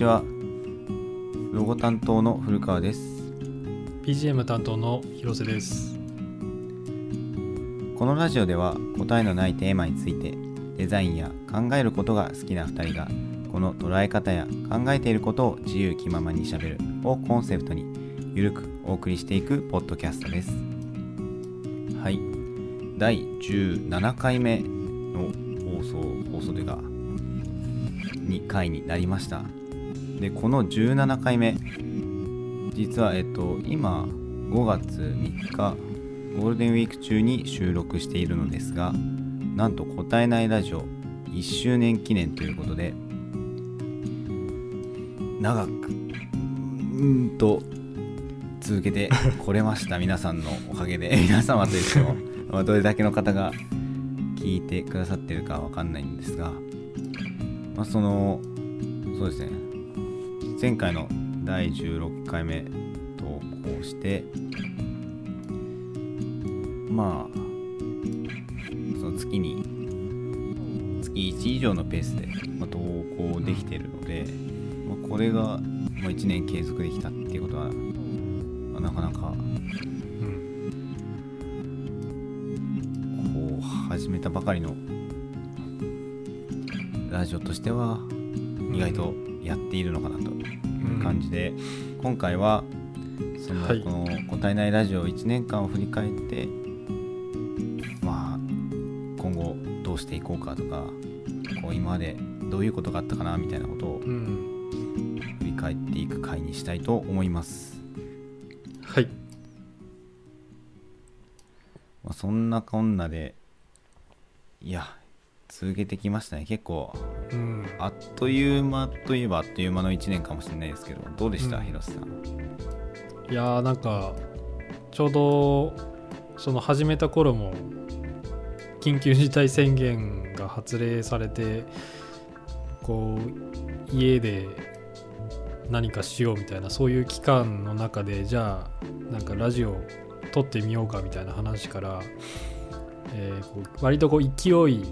ちは。ロゴ担当の古川です。BGM 担当の広瀬です。このラジオでは答えのないテーマについてデザインや考えることが好きな2人がこの捉え方や考えていることを自由気ままにしゃべるをコンセプトにゆるくお送りしていくポッドキャストです。はい。第17回目の放送放送でが2回になりましたでこの17回目。実はえっと今5月3日ゴールデンウィーク中に収録しているのですがなんと答えないラジオ1周年記念ということで長くうーんと続けてこれました皆さんのおかげで。皆様といってもどれだけの方が聞いてくださってるかわかんないんですが、まあ、そのそうですね。前回の第16回目投稿してまあその月に月1以上のペースで、まあ、投稿できてるので、まあ、これが、まあ、1年継続できたっていうことは、まあなかなかこう始めたばかりのラジオとしては意外とやっているのかなという感じで、今回はその、はい。この「答えないラジオ」1年間を振り返ってまあ今後どうしていこうかとかこう今までどういうことがあったかなみたいなことをうん振り返っていく回にしたいと思います。はい。まあ、そんなこんなでいや続けてきましたね結構。うんあっという間といえばあっという間の1年かもしれないですけどどうでした、うん。広瀬さん？いやーなんかちょうどその始めた頃も緊急事態宣言が発令されてこう家で何かしようみたいなそういう期間の中でじゃあなんかラジオ撮ってみようかみたいな話から、えーこう割とこう勢い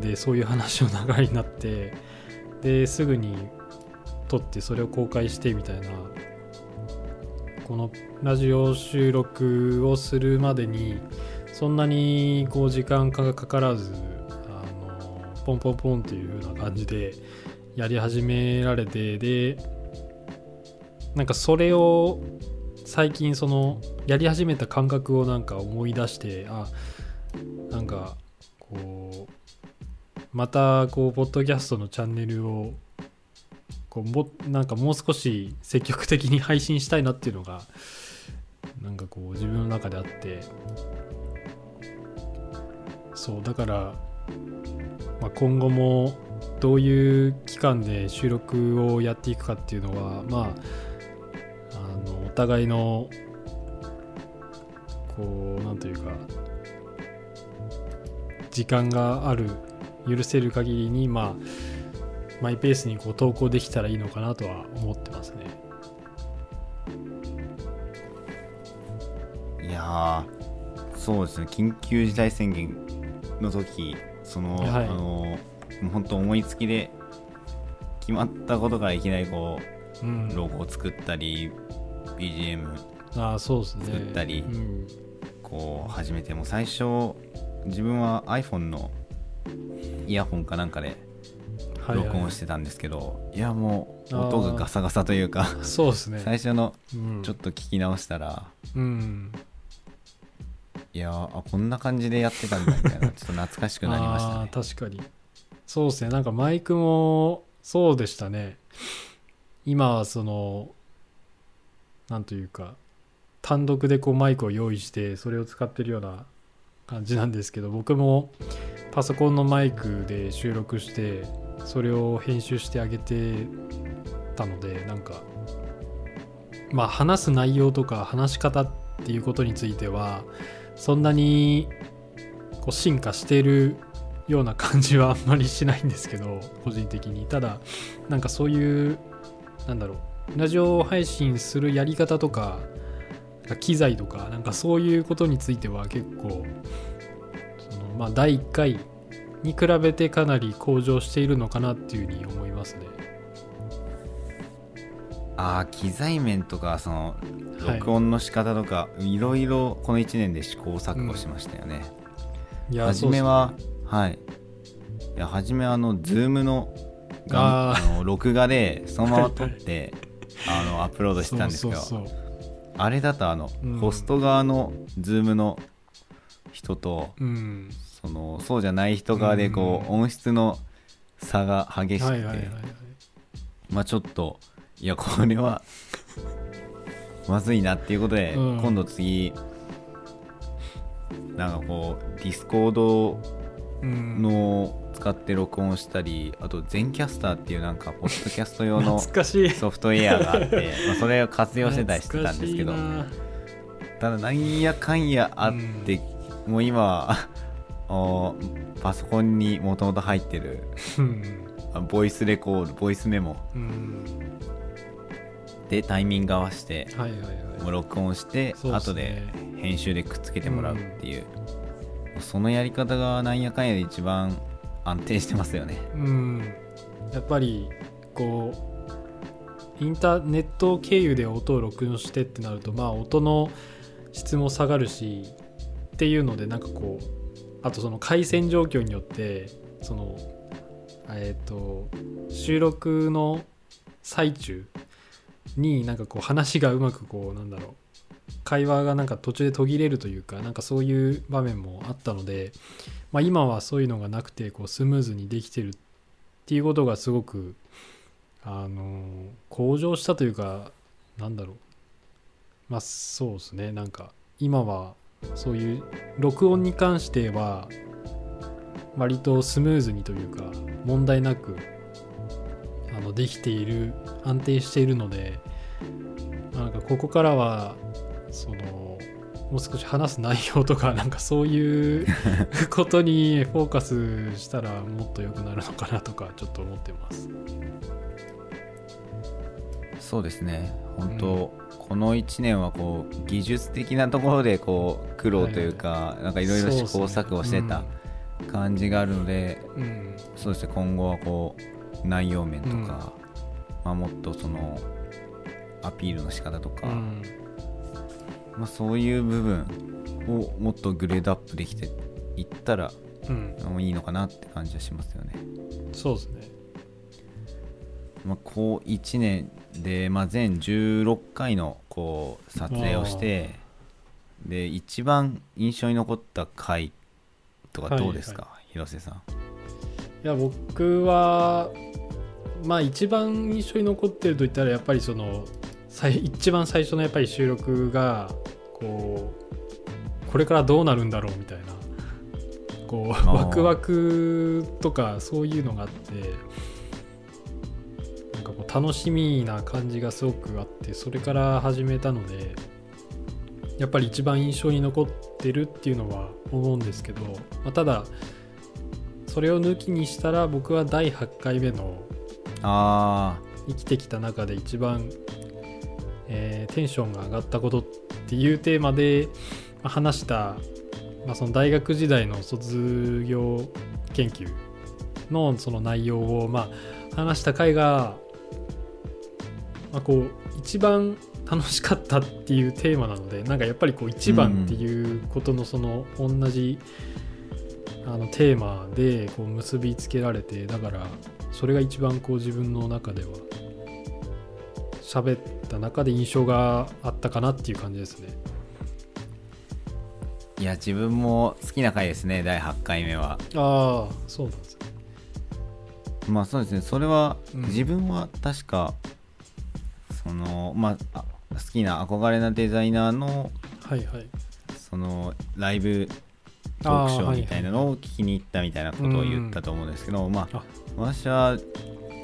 でそういう話の流れになってですぐに撮ってそれを公開してみたいなこのラジオ収録をするまでにそんなにこう時間がかからずあのポンポンポンっていう風な感じでやり始められてでなんかそれを最近そのやり始めた感覚をなんか思い出してあなんかこうまたこうポッドキャストのチャンネルをこうもなんかもう少し積極的に配信したいなっていうのがなんかこう自分の中であって。そうだから、まあ、今後もどういう期間で収録をやっていくかっていうのはまああのお互いのこうなんというか時間がある許せる限りにまあマイペースにこう投稿できたらいいのかなとは思ってますね。いやーそうですね緊急事態宣言の時その、はいあのもう本当思いつきで決まったことからいきなりこう、うんロゴを作ったり BGM ああそうですね。作ったりうん、こう始めても最初自分は iPhone のイヤホンかなんかではいはい録音してたんですけど、いやもう音がガサガサというかそうですね。最初のうん、ちょっと聞き直したら、うん、いやーあこんな感じでやってたんだみたいな ちょっと懐かしくなりましたあねー確かに。そうですね。なんかマイクもそうでしたね。今はそのなんというか単独でこうマイクを用意してそれを使ってるような感じなんですけど僕もパソコンのマイクで収録してそれを編集してあげてたのでなんかまあ話す内容とか話し方っていうことについてはそんなにこう進化しているような感じは あんまりしないんですけど個人的に。ただなんかそういうなんだろうラジオ配信するやり方とか機材とかなんかそういうことについては結構まあ第1回に比べてかなり向上しているのかなっていうふうに思いますね。ああ機材面とかそのはい。録音の仕方とか、い、ろいろこの1年で試行錯誤しましたよね、いや初めははい。いや初めはあのズームのがああの録画でそのまま撮ってあのアップロードしてたんですけどあれだとあの、うん。ホスト側のズームの人とうんそのそうじゃない人側でこう、音質の差が激しくて、はいはいはいはい。まあちょっといやこれはまずいなっていうことで、うん。今度次なんかこうディスコードうん。の使って録音したりあと Zencastr っていうなんかポッドキャスト用の懐かしい。ソフトウェアがあって まあそれを活用してたりしてたんですけど。ただなんやかんやあって、もう今パソコンにもともと入ってるボイスレコードボイスメモ。うん。でタイミング合わせてはいはいはい。もう録音して、そうっす後でね編集でくっつけてもらうっていう、そのやり方がなんやかんやで一番安定してますよね。うん。やっぱりこうインターネット経由で音を録音してってなるとまあ音の質も下がるしっていうのでなんかこうあとその回線状況によってそのえっ、と収録の最中になんかこう話がうまくこうなんだろう会話がなんか途中で途切れるというかなんかそういう場面もあったので、まあ、今はそういうのがなくてこうスムーズにできてるっていうことがすごくあの向上したというかなんだろう。まあそうですね。なんか今はそういう録音に関しては割とスムーズにというか問題なくあのできている安定しているのでなんかここからはそのもう少し話す内容とか なんかそういうことに フォーカスしたらもっと良くなるのかなとかちょっと思ってます。そうですね本当、この1年はこう技術的なところでこう苦労というか、なんかいろいろ試行錯誤してた感じがあるのでそうですね今後はこう内容面とか、うん。まあ、もっとそのアピールの仕方とか、うん。まあ、そういう部分をもっとグレードアップできていったらいいのかなって感じはしますよね。そうですね。まあ、こう1年で、まあ、全16回のこう撮影をしてで一番印象に残った回とかどうですか、広瀬さん。いや僕はまあ一番印象に残ってると言ったらやっぱりその最一番最初のやっぱり収録がこうこれからどうなるんだろうみたいなこうー。ワクワクとかそういうのがあって楽しみな感じがすごくあってそれから始めたのでやっぱり一番印象に残ってるっていうのは思うんですけど、まあ、ただそれを抜きにしたら僕は第8回目のあ生きてきた中で一番、えーテンションが上がったことっていうテーマでまあ話した、まあ、その大学時代の卒業研究のその内容をまあ話した回が、まあ、こう一番楽しかったっていうテーマなのでなんかやっぱりこう一番っていうことのその同じ、あのテーマでこう結びつけられてだからそれが一番こう自分の中では喋った中で印象があったかなっていう感じですね。ーいや自分も好きな回ですね第8回目は。ああそうなんですね。まあそうですねそれは、うん自分は確かまああ好きな憧れなデザイナーのはいはい。そのライブトークショーみたいなのを聞きに行ったみたいなことを言ったと思うんですけど、まああ。私は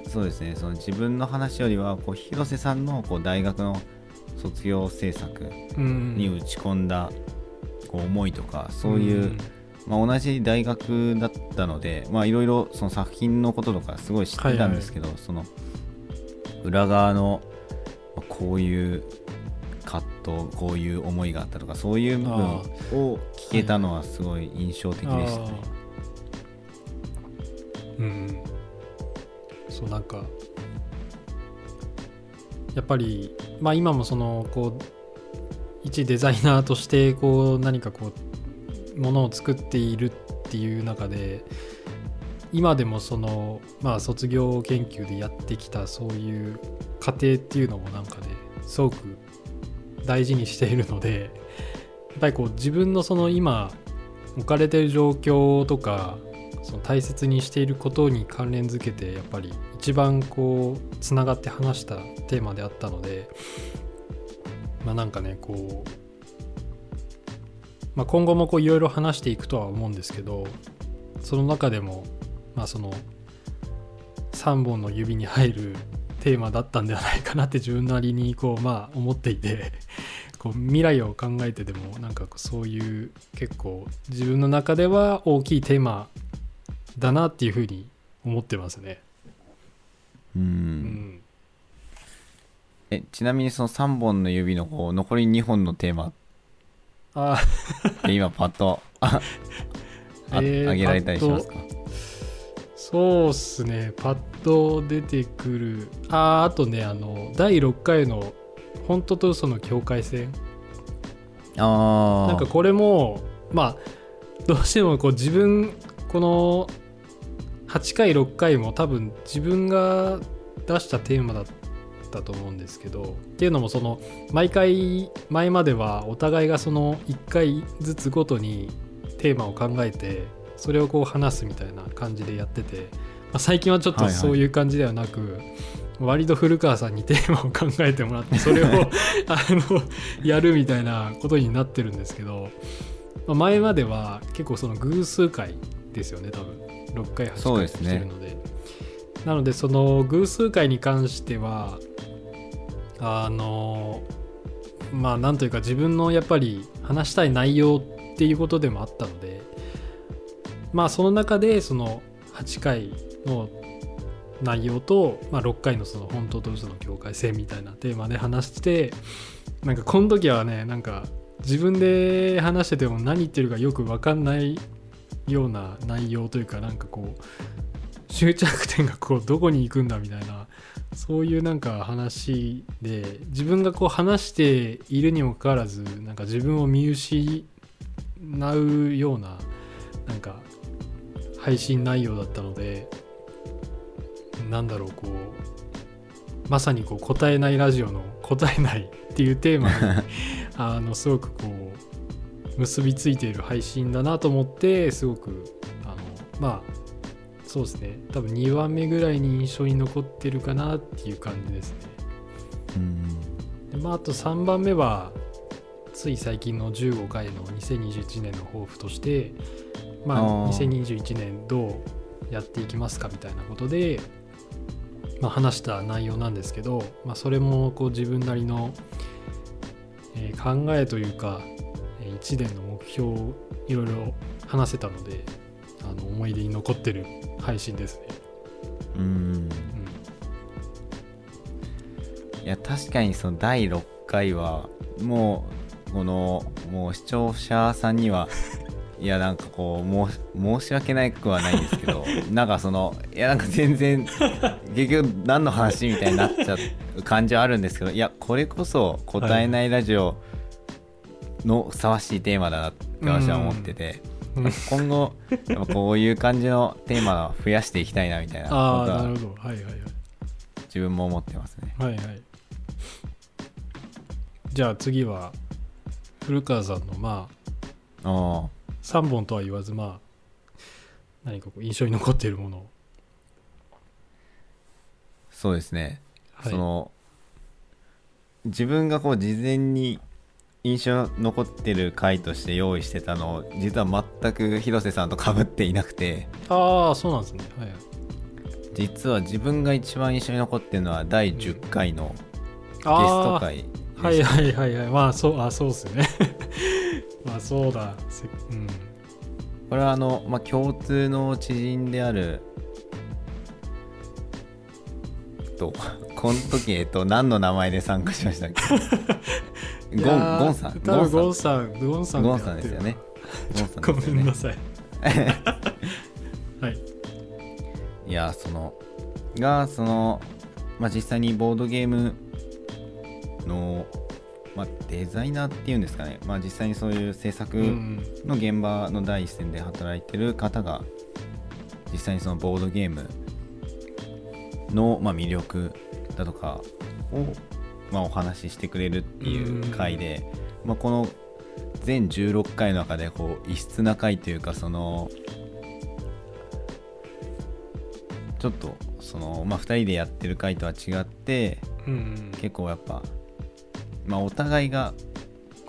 そうですねその自分の話よりはこう広瀬さんのこう大学の卒業制作うん。に打ち込んだこう思いとかそういう、ん。まあ、同じ大学だったのでまあいろいろその作品のこととかすごい知ってたんですけど、その裏側のまあこういう葛藤こういう思いがあったとかそういう部分あを聞けたのはすごい印象的でしたね。うん。そうなんかやっぱり、まあ、今もそのこう一デザイナーとしてこう何かこうものを作っているっていう中で今でもそのまあ卒業研究でやってきたそういう過程っていうのもなんかねすごく大事にしているので やっぱりこう自分のその今置かれてる状況とかその大切にしていることに関連づけてやっぱり一番こうつながって話したテーマであったのでまあなんかねこう、まあ、今後もこういろいろ話していくとは思うんですけどその中でもまあその3本の指に入るテーマだったんではないかなって自分なりにこうまあ思っていてこう未来を考えてでもなんかそういう結構自分の中では大きいテーマだなっていうふうに思ってますね。うん。うん、えちなみにその3本の指のこう残り2本のテーマ。っあて今パッとああ えー挙げられたりしますか？そうっすね。パッと出てくる。あーあとねあの第6回の「本当と嘘の境界線」ああなんかこれもまあどうしてもこう自分この8回6回も多分自分が出したテーマだったと思うんですけどっていうのもその毎回前まではお互いがその1回ずつごとにテーマを考えてそれをこう話すみたいな感じでやってて、まあ、最近はちょっとはいはい。そういう感じではなく、割と古川さんにテーマを考えてもらってそれを あのやるみたいなことになってるんですけど、まあ前までは結構その偶数回ですよね多分。6回8回そうですね。来てるので。なのでその偶数回に関してはあのまあなんというか自分のやっぱり話したい内容っていうことでもあったのでまあその中でその8回の内容と、まあ、6回のその本当と嘘の境界線みたいなテーマで話してなんかこの時はねなんか自分で話してても何言ってるかよく分かんないような内容というかなんかこう終着点がこうどこに行くんだみたいなそういうなんか話で自分がこう話しているにもかかわらずなんか自分を見失うようななんか配信内容だったのでなんだろうこうまさにこう答えないラジオの答えないっていうテーマに あのすごくこう結びついている配信だなと思ってすごくあのまあそうですね。多分2番目ぐらいに印象に残ってるかなっていう感じですね。うん。でまああと3番目はつい最近の15回の2021年の抱負としてまああー。2021年どうやっていきますかみたいなことで、まあ、話した内容なんですけど、まあ、それもこう自分なりの、えー考えというか1年の目標をいろいろ話せたのであの思い出に残ってる配信ですね。うん。うん。いや確かにその第6回はもうこのもう視聴者さんにはいやなんかこう申し訳ないくはないんですけど なんかそのいやなんか全然結局何の話みたいになっちゃう感じはあるんですけどいやこれこそ答えないラジオのふさわしいテーマだなって私は思ってて、うん今後やっぱこういう感じのテーマを増やしていきたいなみたいなことはるほど。はいはいはい。自分も思ってますね。はいはい。じゃあ次は古川さんのまあああ3本とは言わずまあ何かこう印象に残っているもの。を、そうですね、はい、その自分がこう事前に印象残ってる回として用意してたのを実は全く広瀬さんと被っていなくて。ああそうなんですね。はいはい。実は自分が一番印象に残ってるのは第10回のゲスト回はいはいはいはい。まあそうあそうっすよね。まあそうだ。せうん。これはあの、まあ、共通の知人であるとこの時、えっと、何の名前で参加しましたっけ？ゴンゴンさん。ゴゴンンさんゴンさんゴンさんですよね。ゴンさんね。めんなさい。はい。いやそのがその、まあ、実際にボードゲームの、まあ、デザイナーっていうんですかね、まあ、実際にそういう制作うんの現場の第一線で働いてる方が実際にそのボードゲームの、まあ、魅力だとかを、まあ、お話ししてくれるっていう回で、まあ、この全16回の中でこう異質な回というかそのちょっとその、まあ、2人でやってる回とは違って結構やっぱ、まあ、お互いが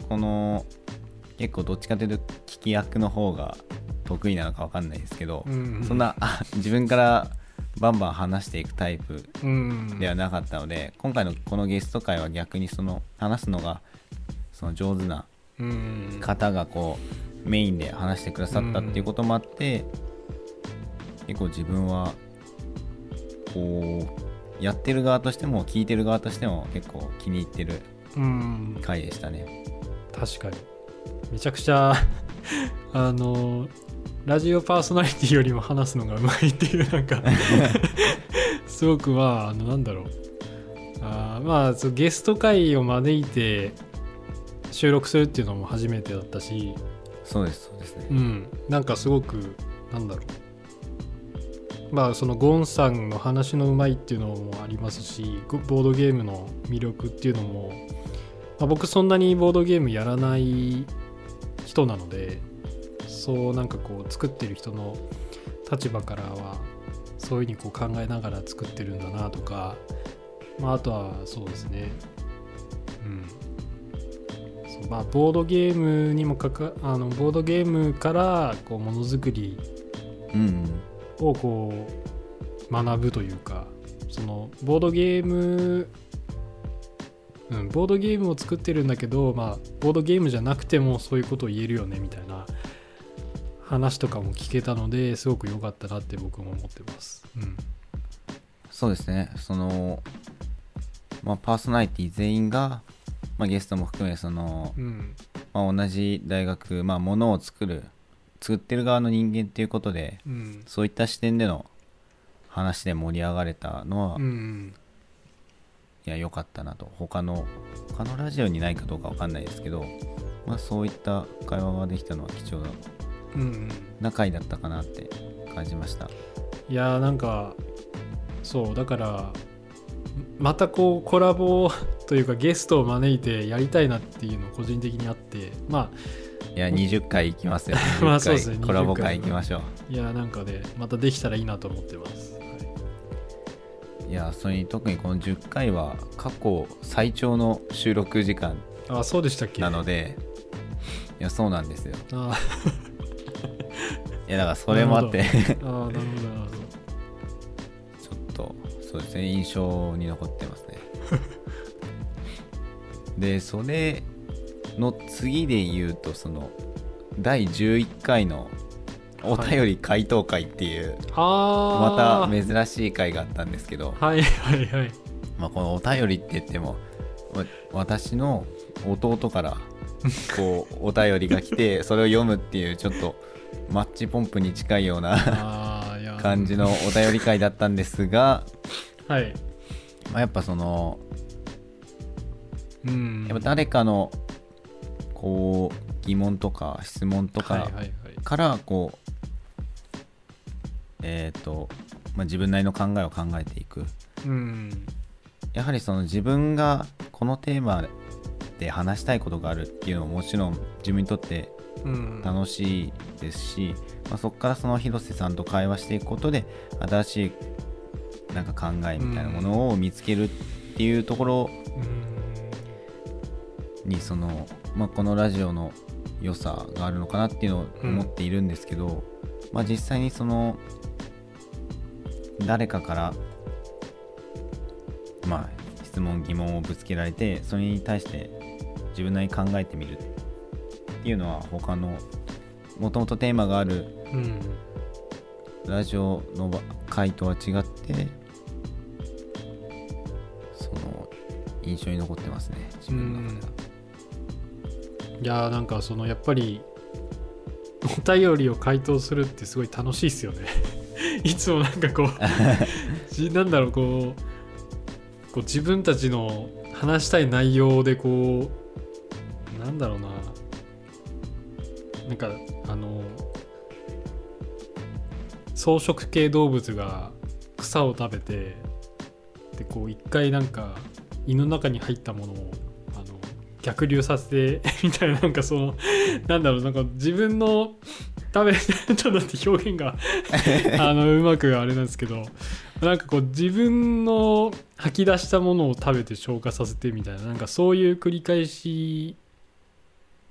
この結構どっちかというと聞き役の方が得意なのか分かんないですけど、うんうんそんなあ自分からバンバン話していくタイプうんではなかったので、今回のこのゲスト会は逆にその話すのがその上手なうん方がこうメインで話してくださったっていうこともあって、結構自分はこうやってる側としても聞いてる側としても結構気に入ってるうん回でしたね。確かに。めちゃくちゃ あのラジオパーソナリティよりも話すのがうまいっていうなんか すごくまああのなんだろう。あーまあゲスト会を招いて収録するっていうのも初めてだったしそうですそうですね。うん。なんかすごくなんだろう。まあそのゴンさんの話のうまいっていうのもありますしゴボードゲームの魅力っていうのも、まあ、僕そんなにボードゲームやらない人なのでそうなんかこう作ってる人の立場からはそういうふうにこう考えながら作ってるんだなとか、まあ、あとはそうですね。うん。そうまあボードゲームにもかかあのボードゲームからこうものづくりをこう学ぶというかそのボードゲームうん、ボードゲームを作ってるんだけど、まあ、ボードゲームじゃなくてもそういうことを言えるよねみたいな話とかも聞けたのですごく良かったなって僕も思ってます。うん、そうですね。その、まあ、パーソナリティ全員が、まあ、ゲストも含めその、うん、まあ、同じ大学、まあ、ものを作る作ってる側の人間っていうことでうん、そういった視点での話で盛り上がれたのは、いうん、や良かったなと。他の他のラジオにないかどうかわかんないですけど、まあ、そういった会話ができたのは貴重うん、な回だったかなって感じました。いやーなんかそうだからまたこうコラボというかゲストを招いてやりたいなっていうの個人的にあってまいや20回行きますよ。まあ20そうですね回コラボ20回会行きましょあいやーなんかねまたできたらいいなと思ってます。いやそれに特にこの10回は過去最長の収録時間い、あそうでしたっけ？なのでいやそうなんですよ。あ いやだからそれもあって。ーあーなるほど なるほど。ちょっとそうですね印象に残ってますね。でそれの次で言うとその第11回のお便り回答会っていう、あまあた珍しい回があったんですけど、はいはいはい。まあ、このお便りって言ってもわ私の弟からこう お便りが来てそれを読むっていうちょっとマッチポンプに近いような感じのお便り会だったんですが、はい。まあ、やっぱそのうん。やっぱ誰かのこう疑問とか質問とかはいはいはい。からこうえっ、と、まあ、自分なりの考えを考えていくうん。やはりその自分がこのテーマで話したいことがあるっていうのももちろん自分にとってうん。楽しいですし、まあ、そこからその広瀬さんと会話していくことで新しいなんか考えみたいなものを見つけるっていうところうんにその、まあ、このラジオの良さがあるのかなっていうのを思っているんですけど、まあ、実際にその誰かからまあ質問疑問をぶつけられてそれに対して自分なりに考えてみるっていうのは他のもともとテーマがある。ラジオの回とは違ってその印象に残ってますね自分の中では。いやーなんかそのやっぱりお便りを回答するってすごい楽しいですよね いつもなんかこう じなんだろうここう自分たちの話したい内容でこうなんだろうな。なんかあの草食系動物が草を食べてでこう一回なんか胃の中に入ったものをあの逆流させて みたいななんかそのなんだろうなんか自分の食べちょっと待って表現が あのうまくあれなんですけどなんかこう自分の吐き出したものを食べて消化させてみたいななんかそういう繰り返し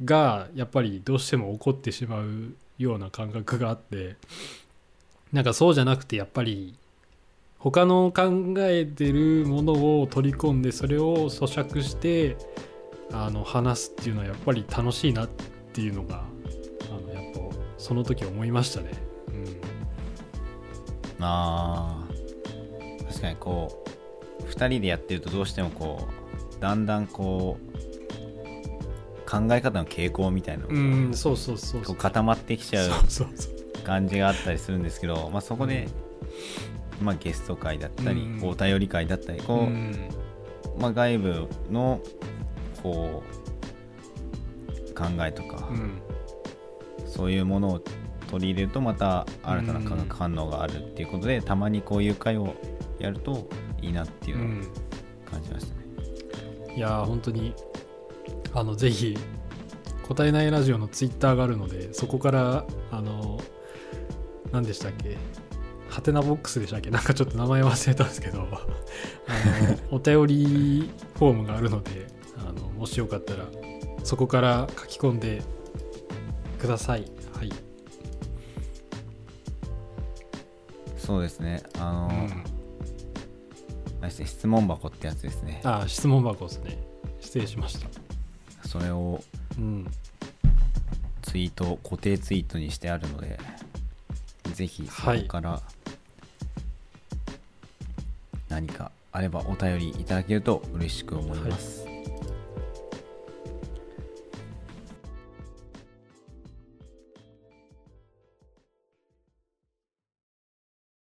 がやっぱりどうしても起こってしまうような感覚があってなんかそうじゃなくてやっぱり他の考えてるものを取り込んでそれを咀嚼してあの話すっていうのはやっぱり楽しいなっていうのがその時思いましたね。うん、あー。確かにこう2人でやってるとどうしてもこうだんだんこう考え方の傾向みたいなのが固まってきちゃう感じがあったりするんですけど、まあ、そこで、まあ、ゲスト会だったり、うん。お便り会だったりこう、うん。まあ、外部のこう考えとか、うんそういうものを取り入れるとまた新たな化学反応があるっていうことで、たまにこういう会をやるといいなっていうのをうん。感じましたね。いやー本当にあのぜひ答えないラジオのツイッターがあるのでそこからあの何でしたっけ？ハテナボックスでしたっけ？なんかちょっと名前忘れたんですけどあの お便りフォームがあるのであのもしよかったらそこから書き込んでください。はい、そうですね。あの、うん、質問箱ってやつですね。あ質問箱ですね。失礼しました。それをうん。ツイート固定ツイートにしてあるのでぜひそこから何かあればお便りいただけると嬉しく思います、